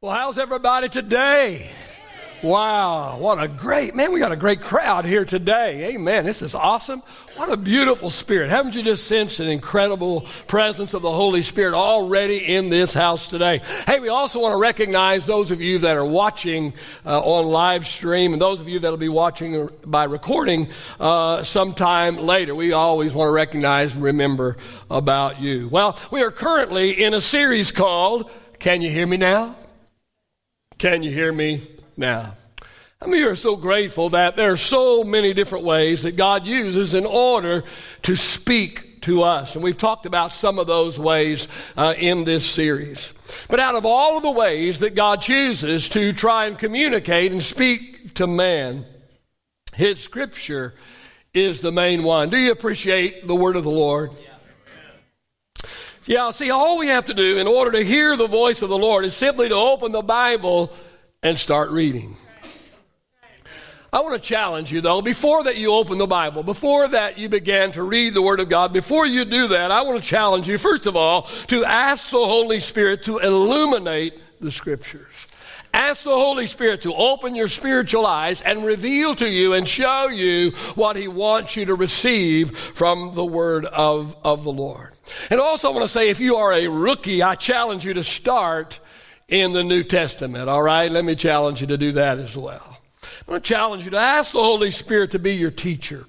Well, how's everybody today? Wow, what a great, man, we got a great crowd here today. Amen. This is awesome. What a beautiful spirit. Haven't you just sensed an incredible presence of the Holy Spirit already in this house today? Hey, we also want to recognize those of you that are watching uh, on live stream and those of you that will be watching by recording uh, sometime later. We always want to recognize and remember about you. Well, we are currently in a series called Can You Hear Me Now? Can you hear me now? I mean, we are so grateful that there are so many different ways that God uses in order to speak to us. And we've talked about some of those ways uh, in this series. But out of all of the ways that God chooses to try and communicate and speak to man, His Scripture is the main one. Do you appreciate the Word of the Lord? Yeah, see, all we have to do in order to hear the voice of the Lord is simply to open the Bible and start reading. I want to challenge you, though, before that you open the Bible, before that you begin to read the Word of God, before you do that, I want to challenge you, first of all, to ask the Holy Spirit to illuminate the Scriptures. Ask the Holy Spirit to open your spiritual eyes and reveal to you and show you what He wants you to receive from the Word of, of the Lord. And also, I want to say if you are a rookie, I challenge you to start in the New Testament. All right? Let me challenge you to do that as well. I'm going to challenge you to ask the Holy Spirit to be your teacher.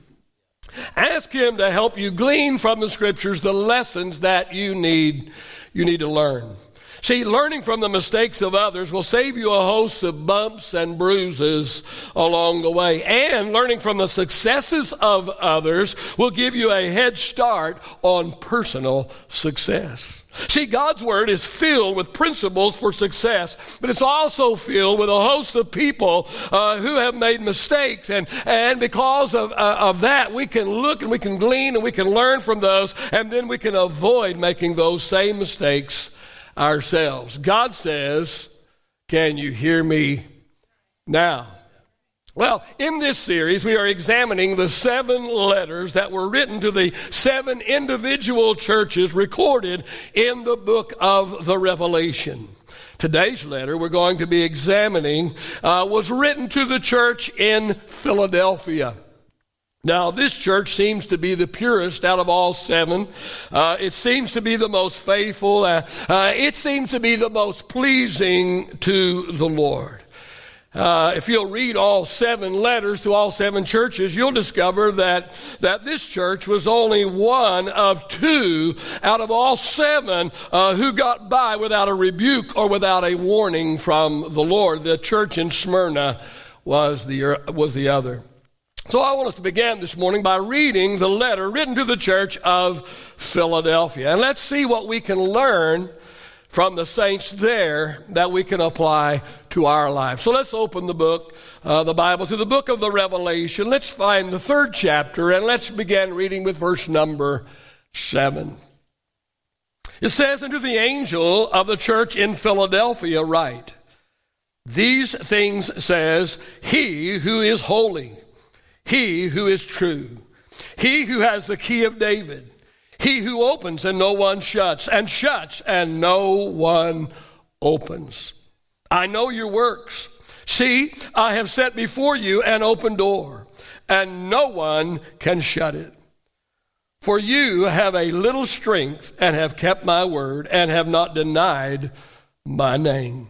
Ask Him to help you glean from the Scriptures the lessons that you need, you need to learn. See, learning from the mistakes of others will save you a host of bumps and bruises along the way. And learning from the successes of others will give you a head start on personal success. See, God's Word is filled with principles for success, but it's also filled with a host of people uh, who have made mistakes. And, and because of, uh, of that, we can look and we can glean and we can learn from those, and then we can avoid making those same mistakes ourselves. God says, Can you hear me now? Well, in this series, we are examining the seven letters that were written to the seven individual churches recorded in the book of the Revelation. Today's letter we're going to be examining uh, was written to the church in Philadelphia. Now, this church seems to be the purest out of all seven. Uh, it seems to be the most faithful. Uh, uh, it seems to be the most pleasing to the Lord. Uh, if you'll read all seven letters to all seven churches, you'll discover that, that this church was only one of two out of all seven uh, who got by without a rebuke or without a warning from the Lord. The church in Smyrna was the, was the other. So I want us to begin this morning by reading the letter written to the church of Philadelphia. And let's see what we can learn from the saints there that we can apply to our lives. So let's open the book, uh, the Bible, to the book of the Revelation. Let's find the third chapter and let's begin reading with verse number seven. It says, Unto the angel of the church in Philadelphia, write, These things says he who is holy he who is true, he who has the key of David, he who opens and no one shuts, and shuts and no one opens. I know your works. See, I have set before you an open door, and no one can shut it. For you have a little strength and have kept my word and have not denied my name.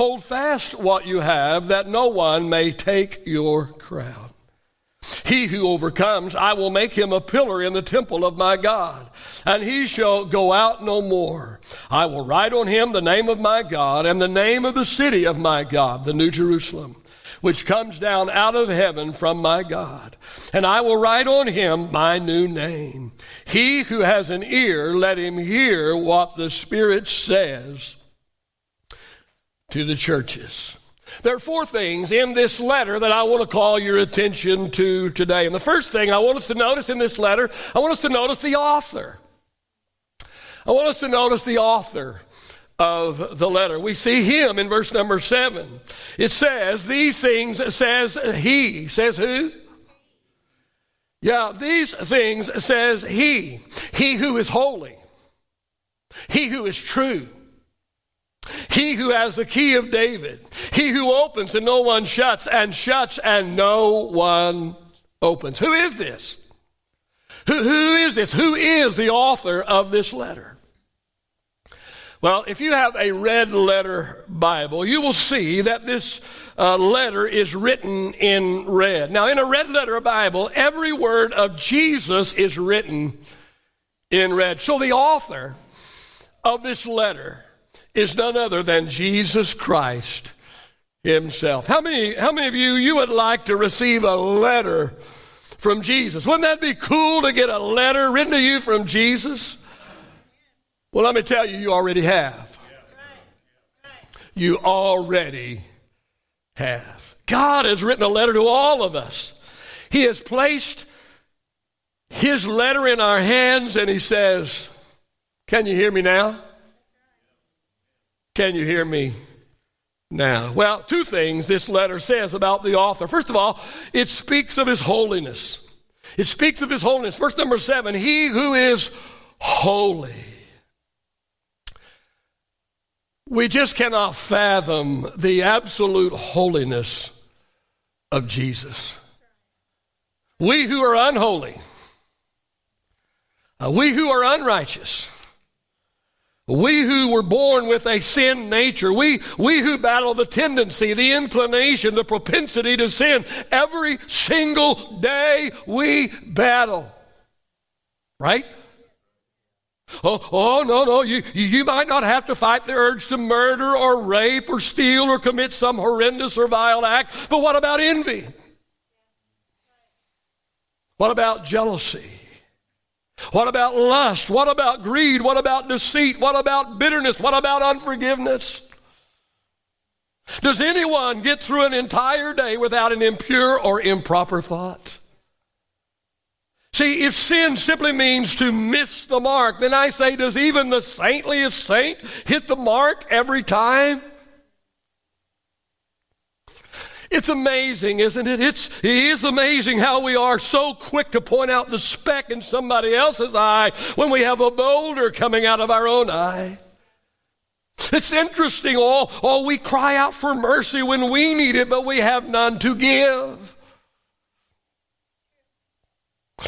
Hold fast what you have, that no one may take your crown. He who overcomes, I will make him a pillar in the temple of my God, and he shall go out no more. I will write on him the name of my God and the name of the city of my God, the New Jerusalem, which comes down out of heaven from my God. And I will write on him my new name. He who has an ear, let him hear what the Spirit says to the churches. There are four things in this letter that I want to call your attention to today. And the first thing I want us to notice in this letter, I want us to notice the author. I want us to notice the author of the letter. We see him in verse number seven. It says, These things says he. Says who? Yeah, these things says he. He who is holy. He who is true he who has the key of David. He who opens and no one shuts, and shuts and no one opens. Who is this? Who, who is this? Who is the author of this letter? Well, if you have a red letter Bible, you will see that this uh, letter is written in red. Now, in a red letter Bible, every word of Jesus is written in red. So the author of this letter is none other than Jesus Christ himself. How many, how many of you, you would like to receive a letter from Jesus? Wouldn't that be cool to get a letter written to you from Jesus? Well, let me tell you, you already have. You already have. God has written a letter to all of us. He has placed His letter in our hands and He says, Can you hear me now? Can you hear me now? Well, two things this letter says about the author. First of all, it speaks of his holiness. It speaks of his holiness. Verse number seven He who is holy. We just cannot fathom the absolute holiness of Jesus. We who are unholy, uh, we who are unrighteous, we who were born with a sin nature, we, we who battle the tendency, the inclination, the propensity to sin, every single day we battle. Right? Oh, oh, no, no. You, you might not have to fight the urge to murder or rape or steal or commit some horrendous or vile act. But what about envy? What about jealousy? What about lust? What about greed? What about deceit? What about bitterness? What about unforgiveness? Does anyone get through an entire day without an impure or improper thought? See, if sin simply means to miss the mark, then I say, does even the saintliest saint hit the mark every time? It's amazing, isn't it? It's, it is amazing how we are so quick to point out the speck in somebody else's eye when we have a boulder coming out of our own eye. It's interesting, all, all we cry out for mercy when we need it, but we have none to give.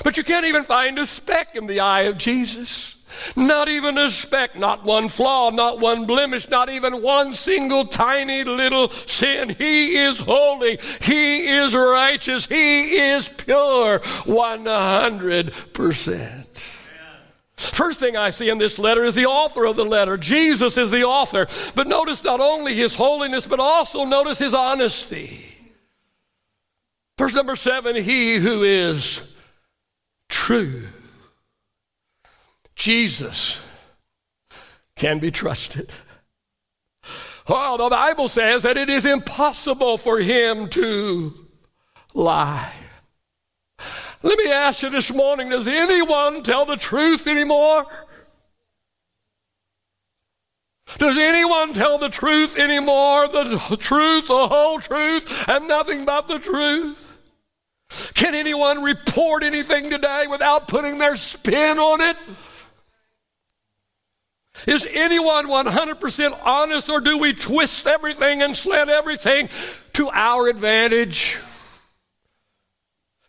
But you can't even find a speck in the eye of Jesus. Not even a speck, not one flaw, not one blemish, not even one single tiny little sin. He is holy. He is righteous. He is pure. 100%. First thing I see in this letter is the author of the letter. Jesus is the author. But notice not only his holiness, but also notice his honesty. Verse number seven, he who is true. Jesus can be trusted. Well, the Bible says that it is impossible for him to lie. Let me ask you this morning does anyone tell the truth anymore? Does anyone tell the truth anymore? The truth, the whole truth, and nothing but the truth? Can anyone report anything today without putting their spin on it? Is anyone 100% honest or do we twist everything and slant everything to our advantage?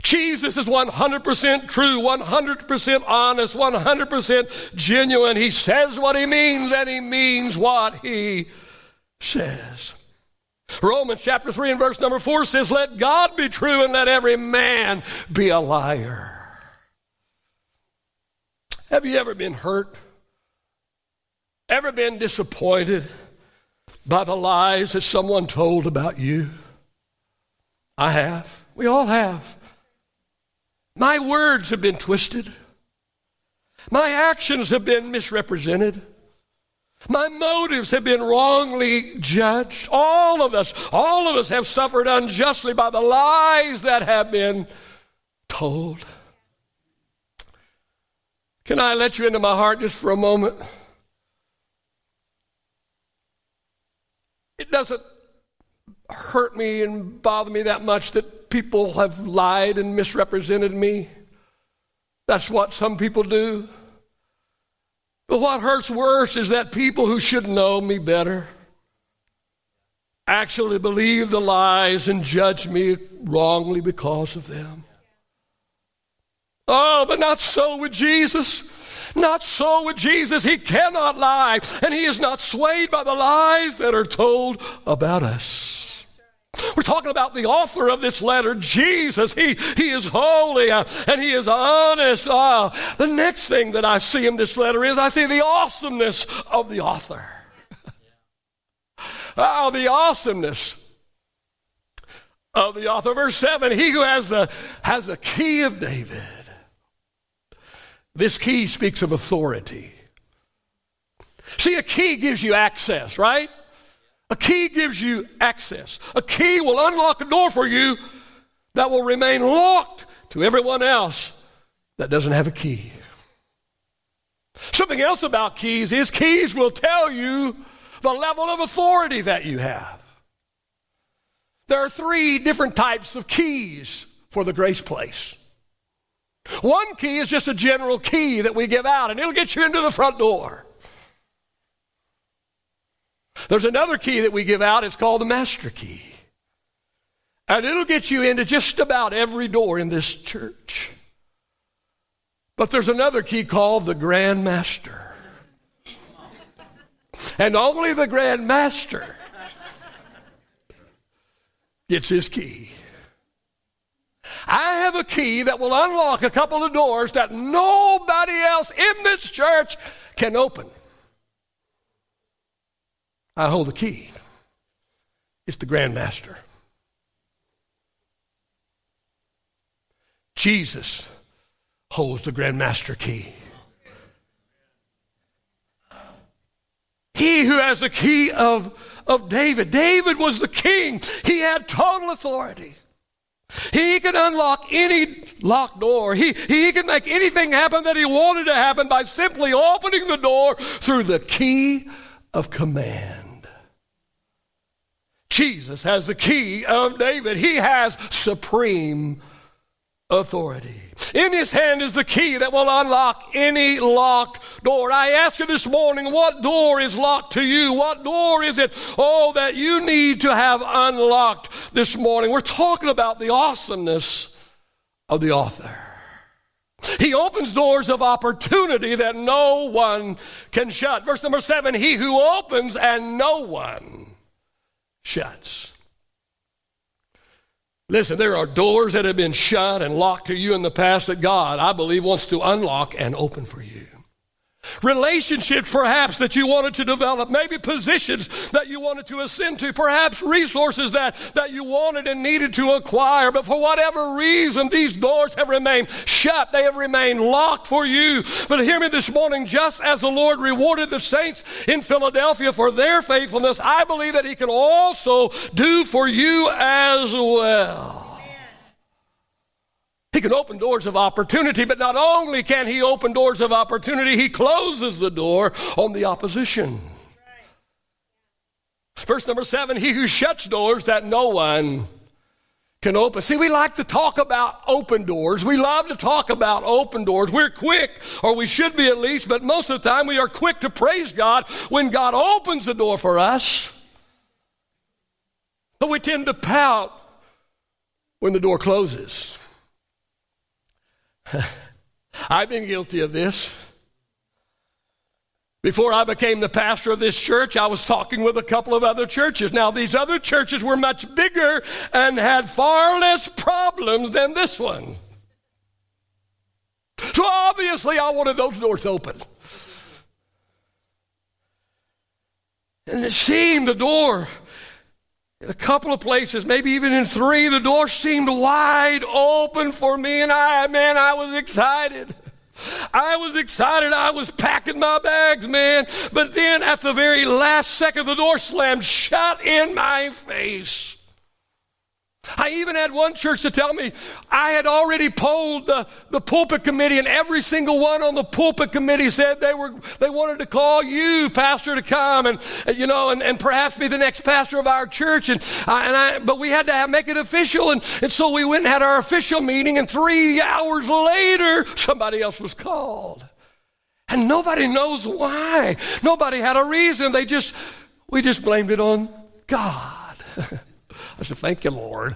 Jesus is 100% true, 100% honest, 100% genuine. He says what he means and he means what he says. Romans chapter 3 and verse number 4 says, Let God be true and let every man be a liar. Have you ever been hurt? Ever been disappointed by the lies that someone told about you? I have. We all have. My words have been twisted. My actions have been misrepresented. My motives have been wrongly judged. All of us, all of us have suffered unjustly by the lies that have been told. Can I let you into my heart just for a moment? It doesn't hurt me and bother me that much that people have lied and misrepresented me. That's what some people do. But what hurts worse is that people who should know me better actually believe the lies and judge me wrongly because of them. Oh, but not so with Jesus. Not so with Jesus. He cannot lie, and he is not swayed by the lies that are told about us. We're talking about the author of this letter, Jesus. He, he is holy uh, and he is honest. Uh, the next thing that I see in this letter is I see the awesomeness of the author. oh, the awesomeness of the author. Verse 7 He who has the, has the key of David. This key speaks of authority. See, a key gives you access, right? A key gives you access. A key will unlock a door for you that will remain locked to everyone else that doesn't have a key. Something else about keys is keys will tell you the level of authority that you have. There are three different types of keys for the grace place. One key is just a general key that we give out, and it'll get you into the front door. There's another key that we give out, it's called the master key. And it'll get you into just about every door in this church. But there's another key called the Grand Master. And only the Grand Master gets his key. I have a key that will unlock a couple of doors that nobody else in this church can open. I hold the key. It's the Grand Master. Jesus holds the Grand Master key. He who has the key of, of David. David was the king. He had total authority. He can unlock any locked door. He, he could make anything happen that he wanted to happen by simply opening the door through the key of command. Jesus has the key of David. He has supreme authority. In his hand is the key that will unlock any locked door. I ask you this morning, what door is locked to you? What door is it, oh, that you need to have unlocked this morning? We're talking about the awesomeness of the author. He opens doors of opportunity that no one can shut. Verse number seven, he who opens and no one shuts. Listen, there are doors that have been shut and locked to you in the past that God, I believe, wants to unlock and open for you. Relationships, perhaps, that you wanted to develop, maybe positions that you wanted to ascend to, perhaps resources that, that you wanted and needed to acquire, but for whatever reason, these doors have remained shut. They have remained locked for you. But hear me this morning, just as the Lord rewarded the saints in Philadelphia for their faithfulness, I believe that He can also do for you as well. He can open doors of opportunity, but not only can he open doors of opportunity, he closes the door on the opposition. Verse number seven He who shuts doors that no one can open. See, we like to talk about open doors. We love to talk about open doors. We're quick, or we should be at least, but most of the time we are quick to praise God when God opens the door for us. But we tend to pout when the door closes. I've been guilty of this. Before I became the pastor of this church, I was talking with a couple of other churches. Now, these other churches were much bigger and had far less problems than this one. So obviously, I wanted those doors open. And it seemed the door in a couple of places, maybe even in three, the door seemed wide open for me, and I, man, I was excited. I was excited. I was packing my bags, man. But then at the very last second, the door slammed shut in my face. I even had one church to tell me I had already polled the, the pulpit committee, and every single one on the pulpit committee said they were they wanted to call you, pastor, to come and you know and, and perhaps be the next pastor of our church. And, uh, and I, but we had to have, make it official, and, and so we went and had our official meeting. And three hours later, somebody else was called, and nobody knows why. Nobody had a reason. They just we just blamed it on God. I said, Thank you, Lord.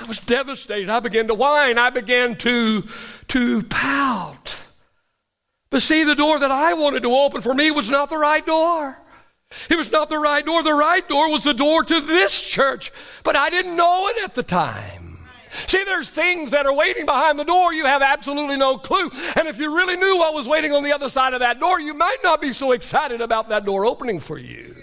I was devastated. I began to whine. I began to, to pout. But see, the door that I wanted to open for me was not the right door. It was not the right door. The right door was the door to this church, but I didn't know it at the time. See, there's things that are waiting behind the door you have absolutely no clue. And if you really knew what was waiting on the other side of that door, you might not be so excited about that door opening for you.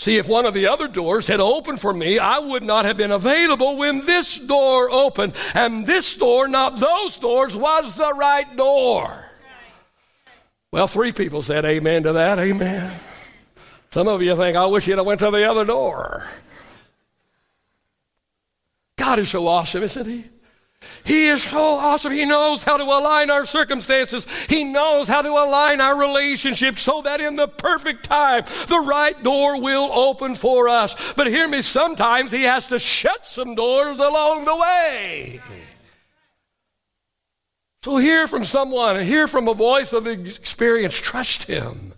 See, if one of the other doors had opened for me, I would not have been available when this door opened. And this door, not those doors, was the right door. Well, three people said amen to that. Amen. Some of you think, I wish you'd have went to the other door. God is so awesome, isn't he? He is so awesome. He knows how to align our circumstances. He knows how to align our relationships so that in the perfect time, the right door will open for us. But hear me, sometimes He has to shut some doors along the way. So hear from someone hear from a voice of experience. Trust Him.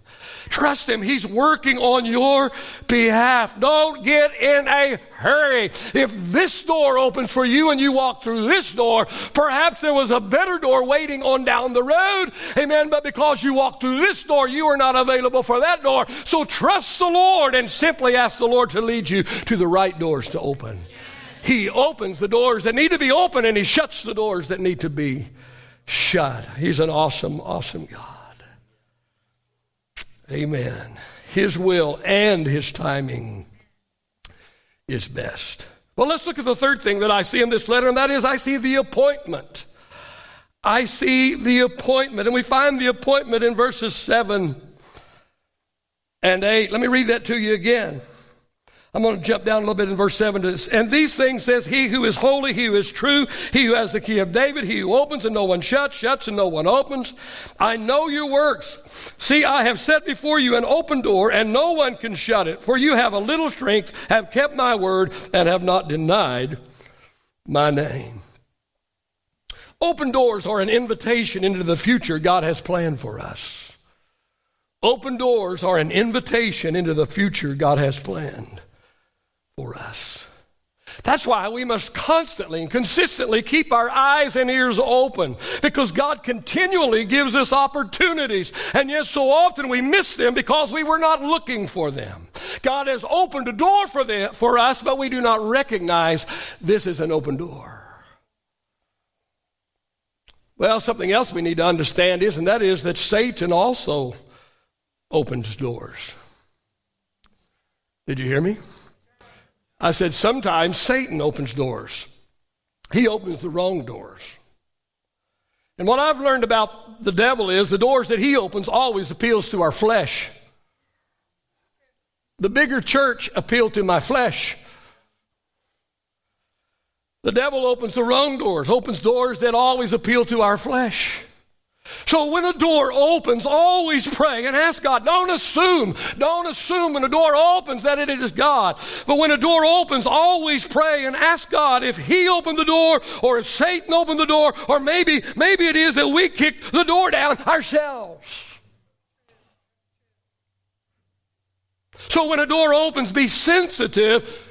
Trust Him. He's working on your behalf. Don't get in a hurry. If this door opens for you and you walk through this door, perhaps there was a better door waiting on down the road. Amen. But because you walk through this door, you are not available for that door. So trust the Lord and simply ask the Lord to lead you to the right doors to open. He opens the doors that need to be open and He shuts the doors that need to be shut. He's an awesome, awesome God. Amen. His will and His timing is best. Well, let's look at the third thing that I see in this letter, and that is I see the appointment. I see the appointment, and we find the appointment in verses 7 and 8. Let me read that to you again. I'm going to jump down a little bit in verse 7 to. And these things says, He who is holy, he who is true, he who has the key of David, he who opens and no one shuts, shuts and no one opens. I know your works. See, I have set before you an open door, and no one can shut it. For you have a little strength, have kept my word, and have not denied my name. Open doors are an invitation into the future God has planned for us. Open doors are an invitation into the future God has planned for us. That's why we must constantly and consistently keep our eyes and ears open because God continually gives us opportunities. And yet, so often we miss them because we were not looking for them. God has opened a door for, them, for us, but we do not recognize this is an open door. Well, something else we need to understand is, and that is that Satan also opens doors. Did you hear me? I said, sometimes Satan opens doors. He opens the wrong doors. And what I've learned about the devil is the doors that he opens always appeals to our flesh. The bigger church appealed to my flesh. The devil opens the wrong doors, opens doors that always appeal to our flesh. So when a door opens, always pray and ask God. Don't assume. Don't assume when a door opens that it is God. But when a door opens, always pray and ask God if He opened the door or if Satan opened the door or maybe, maybe it is that we kicked the door down ourselves. So when a door opens, be sensitive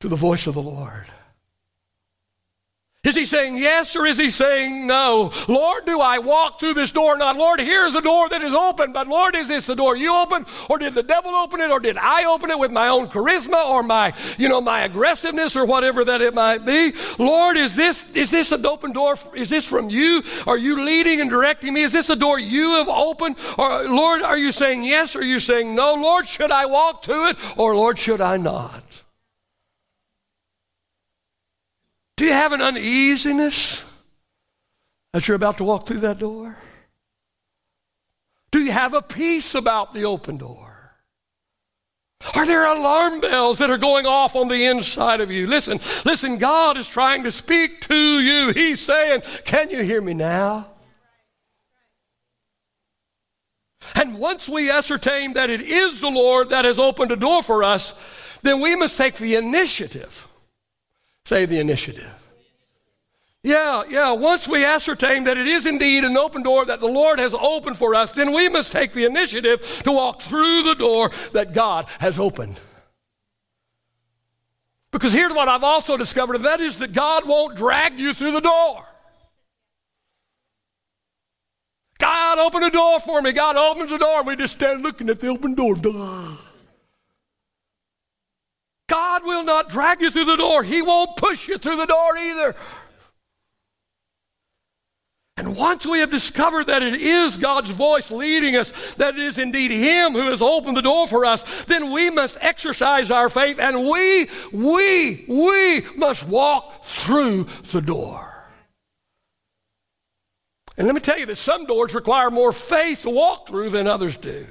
to the voice of the Lord. Is he saying yes or is he saying no? Lord, do I walk through this door or not? Lord, here's a door that is open, but Lord, is this the door you open or did the devil open it or did I open it with my own charisma or my, you know, my aggressiveness or whatever that it might be? Lord, is this, is this an open door? Is this from you? Are you leading and directing me? Is this a door you have opened? Or Lord, are you saying yes or are you saying no? Lord, should I walk to it or Lord, should I not? Do you have an uneasiness as you're about to walk through that door? Do you have a peace about the open door? Are there alarm bells that are going off on the inside of you? Listen, listen, God is trying to speak to you. He's saying, Can you hear me now? And once we ascertain that it is the Lord that has opened a door for us, then we must take the initiative. Say the initiative. Yeah, yeah. Once we ascertain that it is indeed an open door that the Lord has opened for us, then we must take the initiative to walk through the door that God has opened. Because here's what I've also discovered, and that is that God won't drag you through the door. God, open the door for me. God opens the door. We just stand looking at the open door. God will not drag you through the door. He won't push you through the door either. And once we have discovered that it is God's voice leading us, that it is indeed Him who has opened the door for us, then we must exercise our faith and we, we, we must walk through the door. And let me tell you that some doors require more faith to walk through than others do.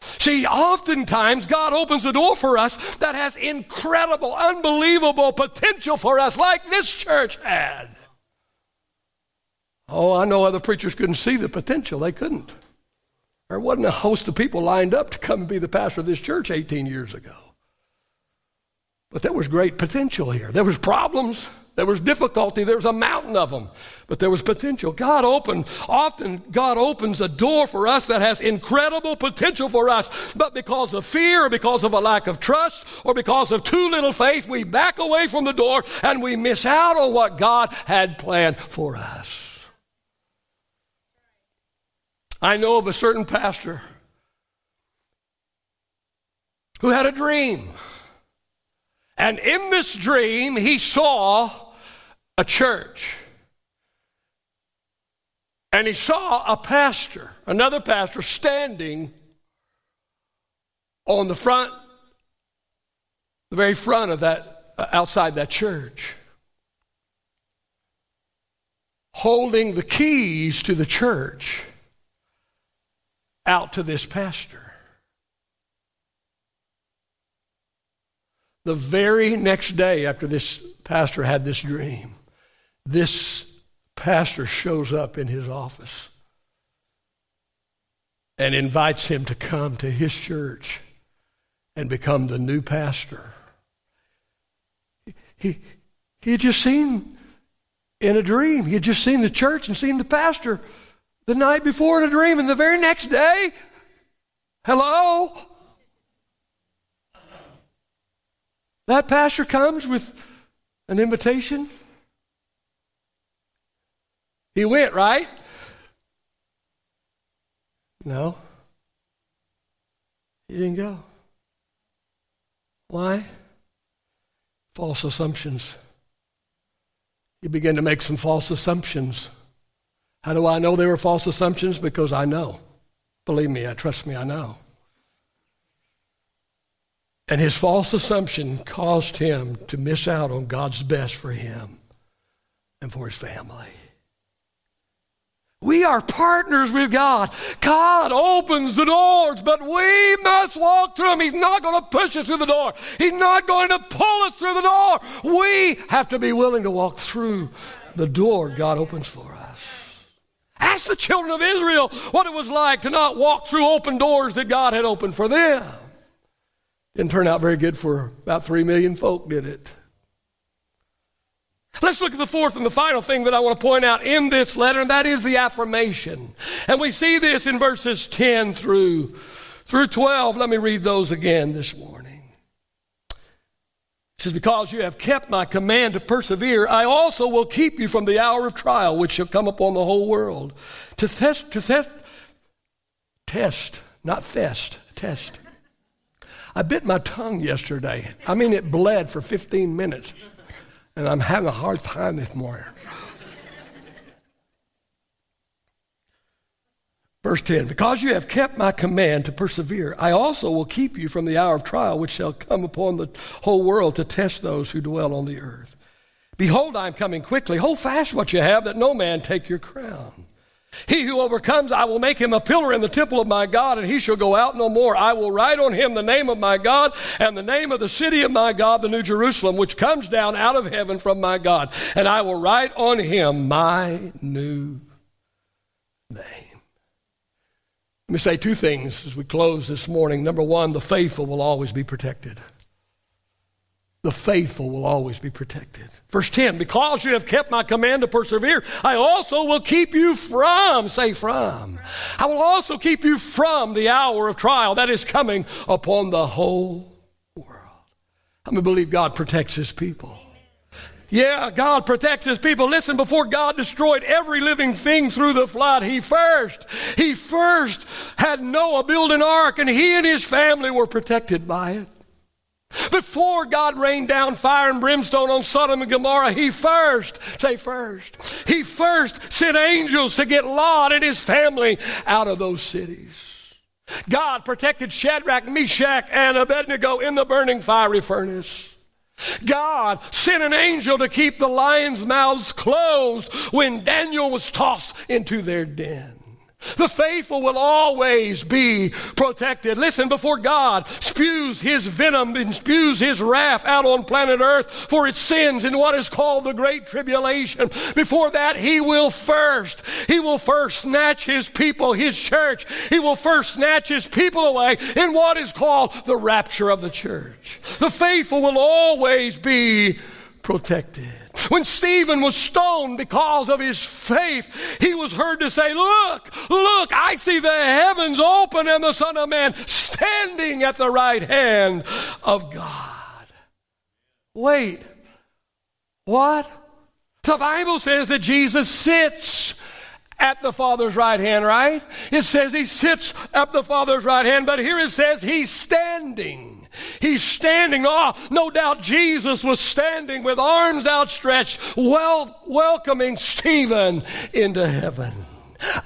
See, oftentimes God opens a door for us that has incredible, unbelievable potential for us, like this church had. Oh, I know other preachers couldn't see the potential. They couldn't. There wasn't a host of people lined up to come and be the pastor of this church 18 years ago. But there was great potential here. There was problems. There was difficulty. There was a mountain of them, but there was potential. God opened, often God opens a door for us that has incredible potential for us, but because of fear or because of a lack of trust or because of too little faith, we back away from the door and we miss out on what God had planned for us. I know of a certain pastor who had a dream. And in this dream, he saw a church. And he saw a pastor, another pastor, standing on the front, the very front of that, uh, outside that church, holding the keys to the church out to this pastor. The very next day after this pastor had this dream, this pastor shows up in his office and invites him to come to his church and become the new pastor. He, he had just seen in a dream, he had just seen the church and seen the pastor the night before in a dream, and the very next day, hello? That pastor comes with an invitation. He went, right? No. He didn't go. Why? False assumptions. He began to make some false assumptions. How do I know they were false assumptions? Because I know. Believe me, I trust me, I know. And his false assumption caused him to miss out on God's best for him and for his family. We are partners with God. God opens the doors, but we must walk through them. He's not going to push us through the door. He's not going to pull us through the door. We have to be willing to walk through the door God opens for us. Ask the children of Israel what it was like to not walk through open doors that God had opened for them. Didn't turn out very good for about three million folk, did it? Let's look at the fourth and the final thing that I want to point out in this letter, and that is the affirmation. And we see this in verses 10 through, through 12. Let me read those again this morning. It says, Because you have kept my command to persevere, I also will keep you from the hour of trial which shall come upon the whole world. To test, to test, test, not thest, test. I bit my tongue yesterday. I mean, it bled for 15 minutes and I'm having a hard time this morning. Verse 10 Because you have kept my command to persevere, I also will keep you from the hour of trial which shall come upon the whole world to test those who dwell on the earth. Behold, I'm coming quickly. Hold fast what you have, that no man take your crown. He who overcomes, I will make him a pillar in the temple of my God, and he shall go out no more. I will write on him the name of my God and the name of the city of my God, the New Jerusalem, which comes down out of heaven from my God. And I will write on him my new name. Let me say two things as we close this morning. Number one, the faithful will always be protected the faithful will always be protected. Verse 10 Because you have kept my command to persevere, I also will keep you from, say from. I will also keep you from the hour of trial that is coming upon the whole world. I mean, believe God protects his people. Yeah, God protects his people. Listen, before God destroyed every living thing through the flood, he first, he first had Noah build an ark and he and his family were protected by it. Before God rained down fire and brimstone on Sodom and Gomorrah, He first, say first, He first sent angels to get Lot and his family out of those cities. God protected Shadrach, Meshach, and Abednego in the burning fiery furnace. God sent an angel to keep the lions' mouths closed when Daniel was tossed into their den. The faithful will always be protected. Listen, before God spews his venom and spews his wrath out on planet earth for its sins in what is called the Great Tribulation, before that he will first, he will first snatch his people, his church, he will first snatch his people away in what is called the rapture of the church. The faithful will always be protected. When Stephen was stoned because of his faith, he was heard to say, Look, look, I see the heavens open and the Son of Man standing at the right hand of God. Wait, what? The Bible says that Jesus sits at the Father's right hand, right? It says he sits at the Father's right hand, but here it says he's standing. He's standing. Oh, no doubt Jesus was standing with arms outstretched, welcoming Stephen into heaven.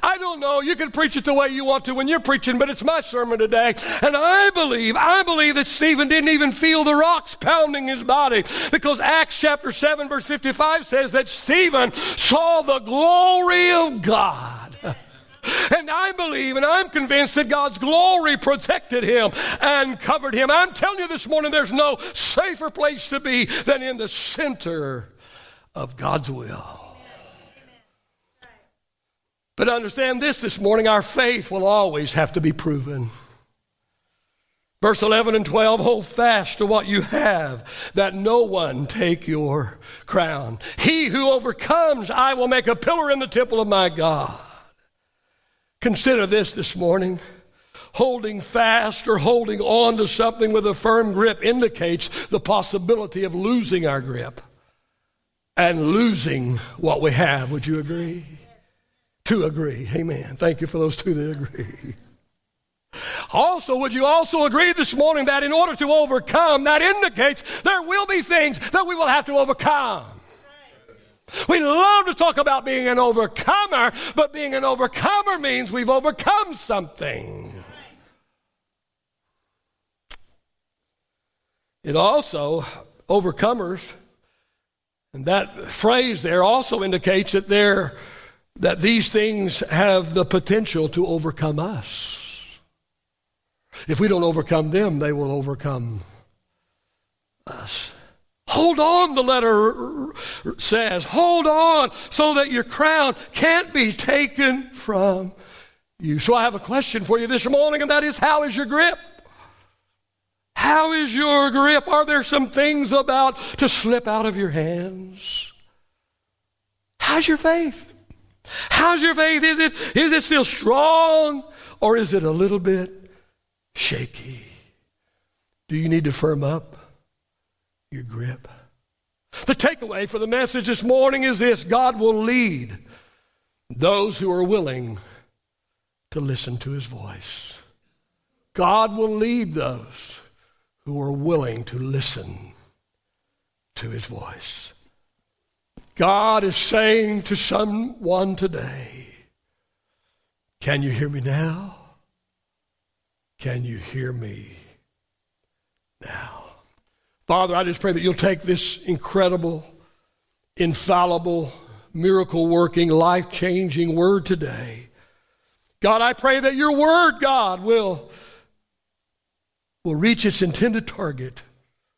I don't know. You can preach it the way you want to when you're preaching, but it's my sermon today. And I believe, I believe that Stephen didn't even feel the rocks pounding his body because Acts chapter 7 verse 55 says that Stephen saw the glory of God. And I believe and I'm convinced that God's glory protected him and covered him. I'm telling you this morning, there's no safer place to be than in the center of God's will. But understand this this morning our faith will always have to be proven. Verse 11 and 12 hold fast to what you have, that no one take your crown. He who overcomes, I will make a pillar in the temple of my God. Consider this this morning. Holding fast or holding on to something with a firm grip indicates the possibility of losing our grip and losing what we have. Would you agree? To agree. Amen. Thank you for those two that agree. Also, would you also agree this morning that in order to overcome, that indicates there will be things that we will have to overcome. We love to talk about being an overcomer, but being an overcomer means we've overcome something. It also, overcomers, and that phrase there also indicates that they're, that these things have the potential to overcome us. If we don't overcome them, they will overcome us. Hold on, the letter says. Hold on so that your crown can't be taken from you. So I have a question for you this morning, and that is how is your grip? How is your grip? Are there some things about to slip out of your hands? How's your faith? How's your faith? Is it, is it still strong or is it a little bit shaky? Do you need to firm up? Your grip. The takeaway for the message this morning is this God will lead those who are willing to listen to his voice. God will lead those who are willing to listen to his voice. God is saying to someone today, Can you hear me now? Can you hear me now? Father, I just pray that you'll take this incredible infallible, miracle working, life changing word today. God, I pray that your word, God, will, will reach its intended target.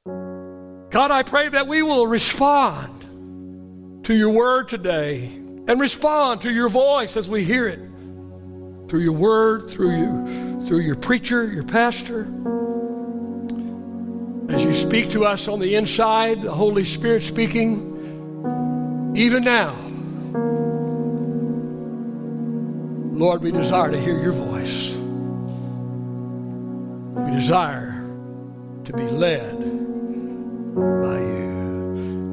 God, I pray that we will respond to your word today and respond to your voice as we hear it through your word, through you, through your preacher, your pastor. As you speak to us on the inside, the Holy Spirit speaking, even now. Lord, we desire to hear your voice. We desire to be led by you.